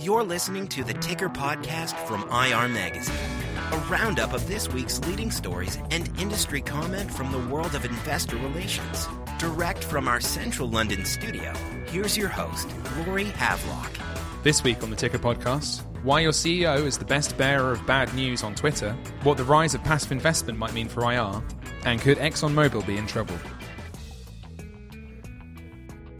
You're listening to the Ticker Podcast from IR Magazine, a roundup of this week's leading stories and industry comment from the world of investor relations. Direct from our central London studio, here's your host, Rory Havelock. This week on the Ticker Podcast, why your CEO is the best bearer of bad news on Twitter, what the rise of passive investment might mean for IR, and could ExxonMobil be in trouble?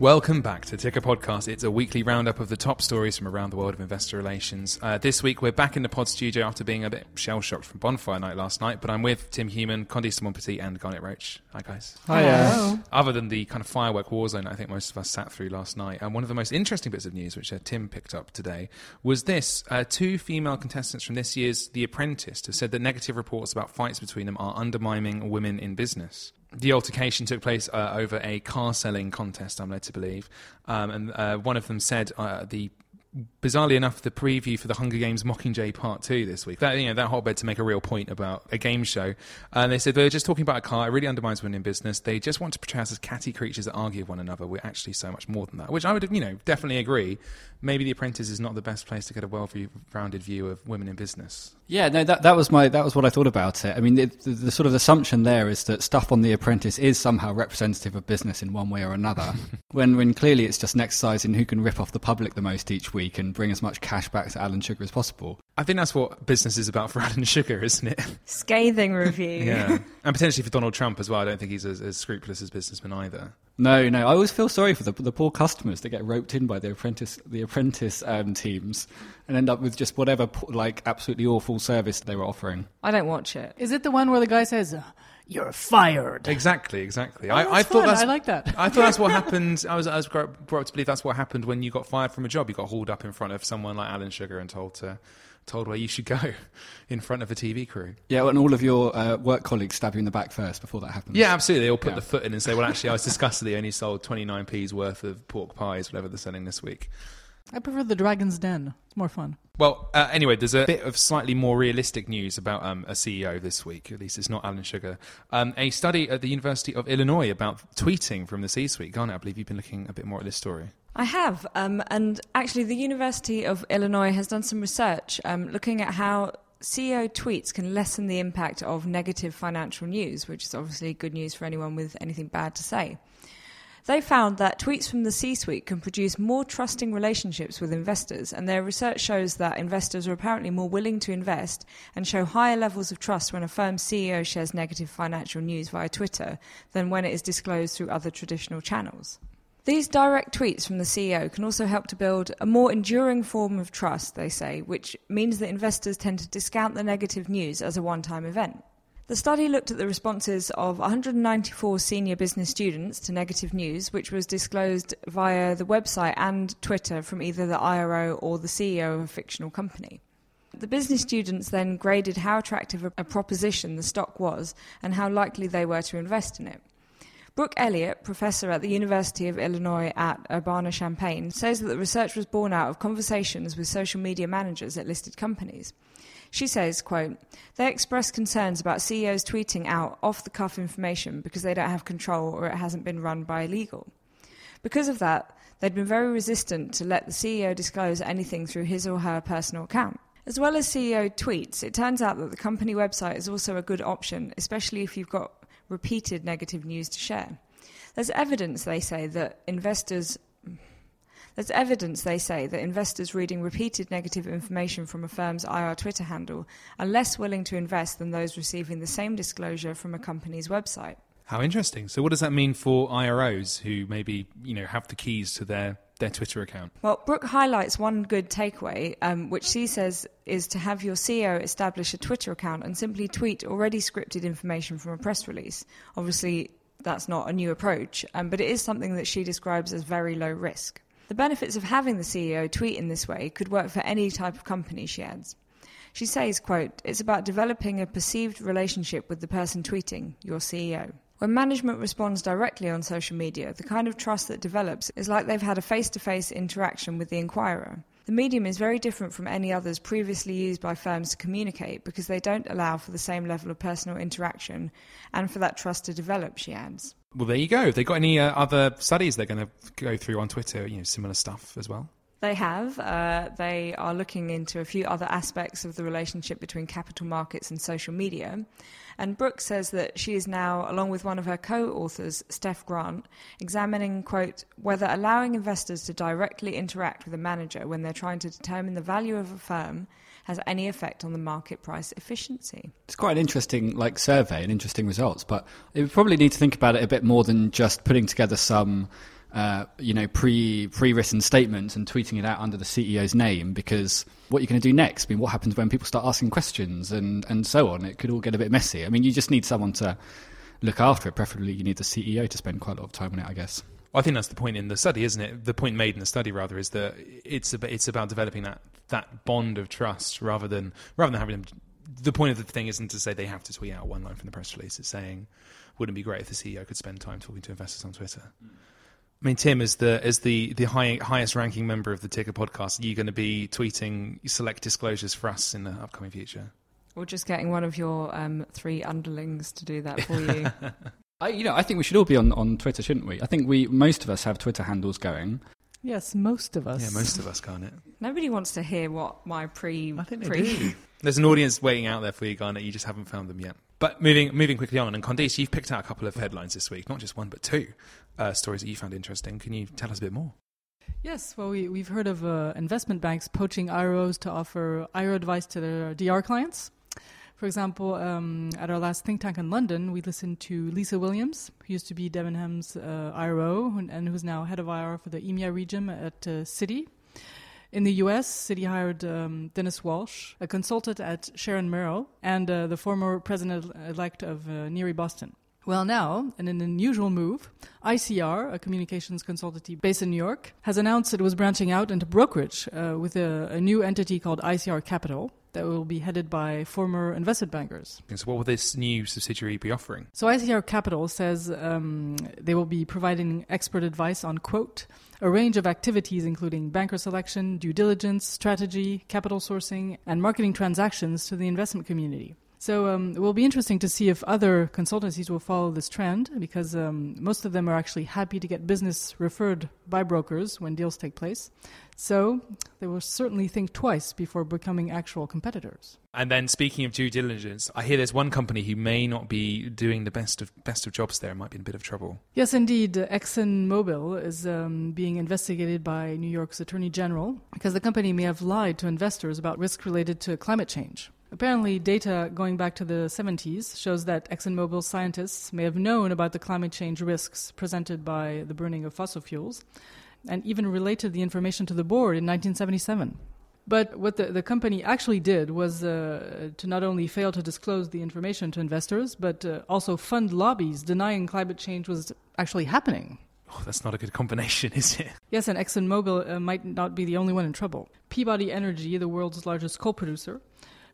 Welcome back to Ticker Podcast. It's a weekly roundup of the top stories from around the world of investor relations. Uh, this week, we're back in the pod studio after being a bit shell shocked from Bonfire Night last night, but I'm with Tim Human, Candice Montpetit, and Garnet Roach. Hi, guys. Hi. Other than the kind of firework war zone I think most of us sat through last night, and one of the most interesting bits of news, which uh, Tim picked up today, was this. Uh, two female contestants from this year's The Apprentice have said that negative reports about fights between them are undermining women in business the altercation took place uh, over a car selling contest, I'm led to believe. Um, and uh, one of them said uh, the bizarrely enough, the preview for the Hunger Games Mockingjay Part Two this week. That you know that hotbed to make a real point about a game show. And they said they're just talking about a car. It really undermines women in business. They just want to portray us as catty creatures that argue with one another. We're actually so much more than that. Which I would you know definitely agree. Maybe The Apprentice is not the best place to get a well-rounded view of women in business. Yeah, no, that that was my that was what I thought about it. I mean, the, the, the, sort of assumption there is that stuff on The Apprentice is somehow representative of business in one way or another, when when clearly it's just an exercise in who can rip off the public the most each week and bring as much cash back to Alan Sugar as possible. I think that's what business is about for Alan Sugar, isn't it? Scathing review. yeah, and potentially for Donald Trump as well. I don't think he's as, as scrupulous as businessman either. No, no. I always feel sorry for the, the poor customers that get roped in by the apprentice the apprentice um, teams and end up with just whatever like absolutely awful service they were offering. I don't watch it. Is it the one where the guy says, "You're fired"? Exactly, exactly. Oh, I, I thought fun. that's I like that. I thought that's what happened. I was I was brought up to believe that's what happened when you got fired from a job. You got hauled up in front of someone like Alan Sugar and told to told where you should go in front of a TV crew. Yeah, and all of your uh, work colleagues stab you in the back first before that happens. Yeah, absolutely. They all put Yeah. the foot in and say, "Well, actually, I was disgusted. They only sold 29p's worth of pork pies, whatever they're selling this week." I prefer the Dragon's Den. It's more fun. Well, uh, anyway, there's a bit of slightly more realistic news about um, a CEO this week. At least it's not Alan Sugar. Um, a study at the University of Illinois about tweeting from the C-suite. Garnet, I believe you've been looking a bit more at this story. I have, um, and actually, the University of Illinois has done some research um, looking at how CEO tweets can lessen the impact of negative financial news, which is obviously good news for anyone with anything bad to say. They found that tweets from the C suite can produce more trusting relationships with investors, and their research shows that investors are apparently more willing to invest and show higher levels of trust when a firm's CEO shares negative financial news via Twitter than when it is disclosed through other traditional channels. These direct tweets from the CEO can also help to build a more enduring form of trust, they say, which means that investors tend to discount the negative news as a one time event. The study looked at the responses of 194 senior business students to negative news, which was disclosed via the website and Twitter from either the IRO or the CEO of a fictional company. The business students then graded how attractive a- proposition the stock was and how likely they were to invest in it. Brooke Elliott, professor at the University of Illinois at Urbana Champaign, says that the research was born out of conversations with social media managers at listed companies. She says, quote, they express concerns about CEOs tweeting out off the cuff information because they don't have control or it hasn't been run by legal. Because of that, they'd been very resistant to let the CEO disclose anything through his or her personal account. As well as CEO tweets, it turns out that the company website is also a good option, especially if you've got repeated negative news to share. There's evidence, they say, that investors there's evidence, they say, that investors reading repeated negative information from a firm's IR Twitter handle are less willing to invest than those receiving the same disclosure from a company's website. How interesting. So, what does that mean for IROs who maybe you know have the keys to their their Twitter account? Well, Brooke highlights one good takeaway, um, which she says is to have your CEO establish a Twitter account and simply tweet already scripted information from a press release. Obviously, that's not a new approach, um, but it is something that she describes as very low risk. The benefits of having the CEO tweet in this way could work for any type of company, she adds. She says, quote, it's about developing a perceived relationship with the person tweeting, your CEO. When management responds directly on social media, the kind of trust that develops is like they've had a face to face interaction with the inquirer. The medium is very different from any others previously used by firms to communicate because they don't allow for the same level of personal interaction and for that trust to develop, she adds. Well, there you go. Have they got any uh, other studies they're going to go through on Twitter? You know, similar stuff as well. They have. Uh, they are looking into a few other aspects of the relationship between capital markets and social media. And Brooke says that she is now, along with one of her co authors, Steph Grant, examining, quote, whether allowing investors to directly interact with a manager when they're trying to determine the value of a firm has any effect on the market price efficiency. It's quite an interesting like survey and interesting results, but we probably need to think about it a bit more than just putting together some uh, you know, pre pre written statements and tweeting it out under the CEO's name because what you're going to do next? I mean, what happens when people start asking questions and and so on? It could all get a bit messy. I mean, you just need someone to look after it. Preferably, you need the CEO to spend quite a lot of time on it, I guess. I think that's the point in the study, isn't it? The point made in the study, rather, is that it's about, it's about developing that, that bond of trust rather than rather than having them. The point of the thing isn't to say they have to tweet out one line from the press release. It's saying, wouldn't it be great if the CEO could spend time talking to investors on Twitter? Mm. I mean, Tim, as the as the the high, highest ranking member of the Ticker podcast, are you going to be tweeting select disclosures for us in the upcoming future? Or just getting one of your um, three underlings to do that for you. I, you know, I think we should all be on, on Twitter, shouldn't we? I think we most of us have Twitter handles going. Yes, most of us. Yeah, most of us, can't it? Nobody wants to hear what my pre. I think they pre- do. There's an audience waiting out there for you, Garnet. You just haven't found them yet. But moving moving quickly on, and Candice, you've picked out a couple of headlines this week, not just one but two uh, stories that you found interesting. Can you tell us a bit more? Yes, well, we, we've heard of uh, investment banks poaching IROs to offer IRO advice to their DR clients. For example, um, at our last think tank in London, we listened to Lisa Williams, who used to be Debenhams uh, IRO and who's now head of IR for the EMEA region at uh, Citi. In the US, Citi hired um, Dennis Walsh, a consultant at Sharon Merrill, and uh, the former president elect of uh, NIRI Boston. Well, now, in an unusual move, ICR, a communications consultancy based in New York, has announced it was branching out into brokerage uh, with a, a, new entity called ICR Capital that will be headed by former investment bankers. So, what will this new subsidiary be offering? So, ICR Capital says um, they will be providing expert advice on, quote, a range of activities including banker selection, due diligence, strategy, capital sourcing, and marketing transactions to the investment community. So um, it will be interesting to see if other consultancies will follow this trend because um, most of them are actually happy to get business referred by brokers when deals take place. So they will certainly think twice before becoming actual competitors. And then speaking of due diligence, I hear there's one company who may not be doing the best of best of jobs there. Might be in a bit of trouble. Yes, indeed. ExxonMobil is um, being investigated by New York's Attorney General because the company may have lied to investors about risk related to climate change. Apparently, data going back to the 70s shows that ExxonMobil scientists may have known about the climate change risks presented by the burning of fossil fuels and even related the information to the board in 1977. But what the, the company actually did was uh, to not only fail to disclose the information to investors, but uh, also fund lobbies denying climate change was actually happening. Oh, that's not a good combination, is it? Yes, and ExxonMobil uh, might not be the only one in trouble. Peabody Energy, the world's largest coal producer,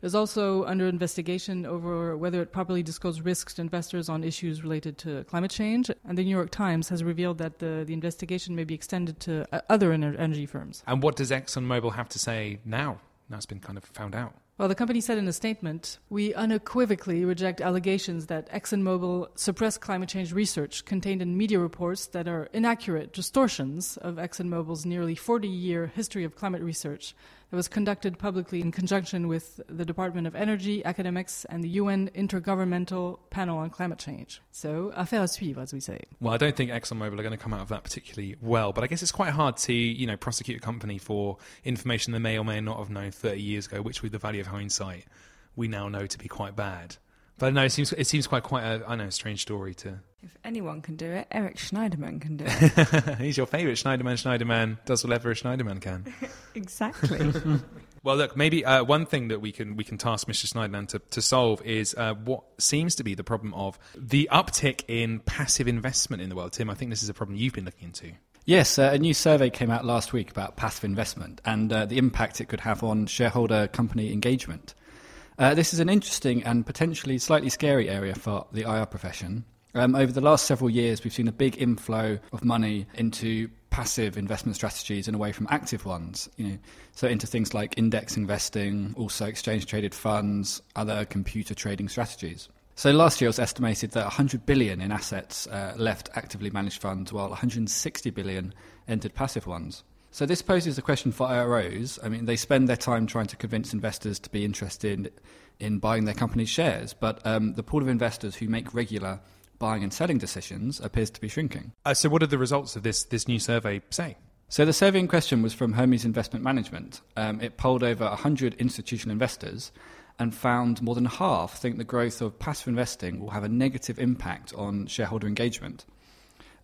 is also under investigation over whether it properly disclosed risks to investors on issues related to climate change. And the New York Times has revealed that the, the investigation may be extended to uh, other energy firms. And what does ExxonMobil have to say now? Now it's been kind of found out. Well, the company said in a statement, we unequivocally reject allegations that ExxonMobil suppressed climate change research contained in media reports that are inaccurate distortions of ExxonMobil's nearly 40 year history of climate research that was conducted publicly in conjunction with the Department of Energy, academics, and the UN Intergovernmental Panel on Climate Change. So, affaire à suivre, as we say. Well, I don't think ExxonMobil are going to come out of that particularly well, but I guess it's quite hard to, you know, prosecute a company for information they may or may not have known 30 years ago, which with the value of hindsight, we now know to be quite bad. But no, it seems it seems quite quite a I know strange story to. If anyone can do it, Eric Schneiderman can do it. He's your favourite Schneiderman. Schneiderman does whatever a Schneiderman can. exactly. well, look, maybe uh, one thing that we can we can task Mr. Schneiderman to, to solve is uh, what seems to be the problem of the uptick in passive investment in the world. Tim, I think this is a problem you've been looking into. Yes, uh, a new survey came out last week about passive investment and uh, the impact it could have on shareholder company engagement. Uh, this is an interesting and potentially slightly scary area for the IR profession. Um, over the last several years, we've seen a big inflow of money into passive investment strategies and away from active ones. You know, so into things like index investing, also exchange traded funds, other computer trading strategies. So last year it was estimated that 100 billion in assets uh, left actively managed funds, while 160 billion entered passive ones. So this poses a question for IROs. I mean, they spend their time trying to convince investors to be interested in buying their company's shares, but um, the pool of investors who make regular buying and selling decisions appears to be shrinking. Uh, so, what are the results of this this new survey say? So, the survey in question was from Hermes Investment Management. Um, it polled over 100 institutional investors and found more than half think the growth of passive investing will have a negative impact on shareholder engagement.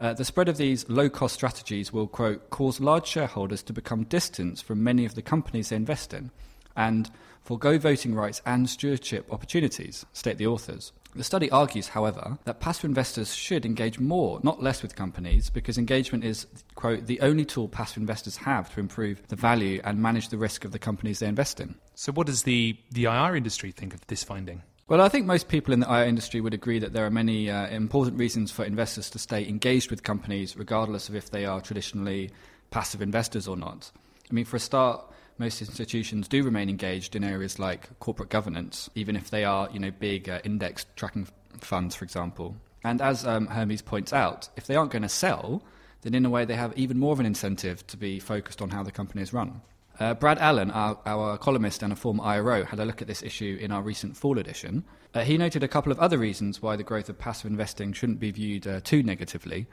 Uh, the spread of these low cost strategies will, quote, cause large shareholders to become distant from many of the companies they invest in and forego voting rights and stewardship opportunities, state the authors. The study argues, however, that passive investors should engage more, not less, with companies because engagement is, quote, the only tool passive investors have to improve the value and manage the risk of the companies they invest in. So, what does the, the IR industry think of this finding? Well, I think most people in the IR industry would agree that there are many uh, important reasons for investors to stay engaged with companies, regardless of if they are traditionally passive investors or not. I mean, for a start, most institutions do remain engaged in areas like corporate governance, even if they are, you know, big uh, index tracking funds, for example. And as um, Hermes points out, if they aren't going to sell, then in a way they have even more of an incentive to be focused on how the company is run. Uh, Brad Allen, our, our, columnist and a former IRO, had a look at this issue in our recent fall edition. Uh, he noted a couple of other reasons why the growth of passive investing shouldn't be viewed uh, too negatively.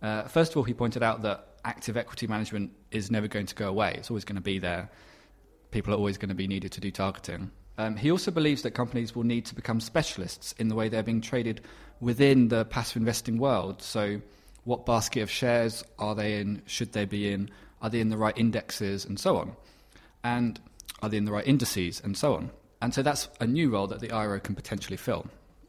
Uh, first of all, he pointed out that active equity management is never going to go away. It's always going to be there. People are always going to be needed to do targeting. Um, he also believes that companies will need to become specialists in the way they're being traded within the passive investing world. So, what basket of shares are they in? Should they be in? Are they in the right indexes? And so on. And are they in the right indices? And so on. And so that's a new role that the IRO can potentially fill.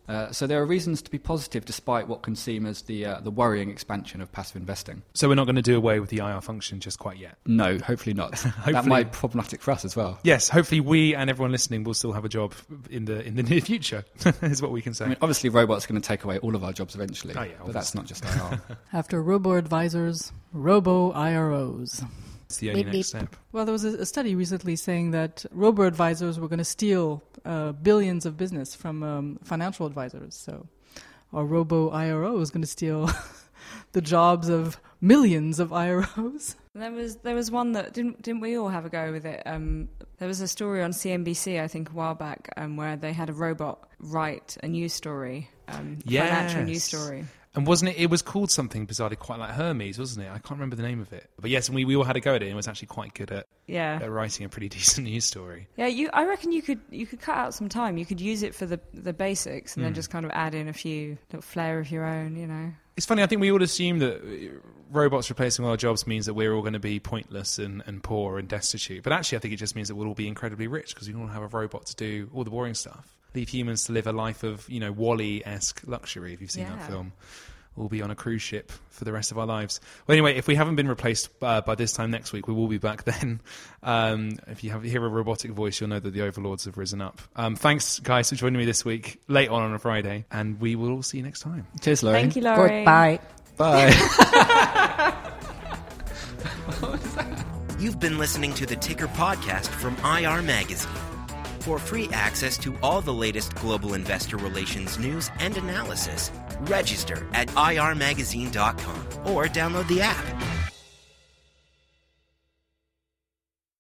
Uh, so there are reasons to be positive despite what can seem as the, uh, the worrying expansion of passive investing. So we're not going to do away with the IR function just quite yet? No, hopefully not. hopefully, that might be problematic for us as well. Yes, hopefully we and everyone listening will still have a job in the, in the near future, is what we can say. I mean, obviously robots are going to take away all of our jobs eventually, oh, yeah, but that's not just IR. After robo-advisors, robo-IROs. It's the only beep, next beep. step. Well, there was a, a, study recently saying that robo advisors were going to steal uh, billions of business from um, financial advisors. So, our robo IRO is going to steal the jobs of millions of IROs. There was there was one that didn't didn't we all have a go with it? Um, there was a story on CNBC I think a while back um, where they had a robot write a news story, um, yes. financial news story. And wasn't it? It was called something bizarrely quite like Hermes, wasn't it? I can't remember the name of it. But yes, and we, we all had a go at it. and It was actually quite good at yeah at writing a pretty decent news story. Yeah, you. I reckon you could you could cut out some time. You could use it for the the basics, and mm. then hmm. just kind of add in a few little flair of your own. You know. It's funny. I think we all assume that robots replacing all our jobs means that we're all going to be pointless and, and poor and destitute. But actually, I think it just means that we'll all be incredibly rich because we don't all have a robot to do all the boring stuff. Leave humans to live a life of you know WALL-E esque luxury. If you've seen yeah. that film we'll be on a cruise ship for the rest of our lives. Well, anyway, if we haven't been replaced uh, by this time next week, we will be back then. Um, if you have, hear a robotic voice, you'll know that the overlords have risen up. Um, thanks, guys, for joining me this week, late on on a Friday, and we will all see you next time. Cheers, Laurie. Thank you, Laurie. Goodbye. Bye. You've been listening to the Ticker podcast from IR Magazine. For free access to all the latest global investor relations news and analysis, register at irmagazine.com or download the app.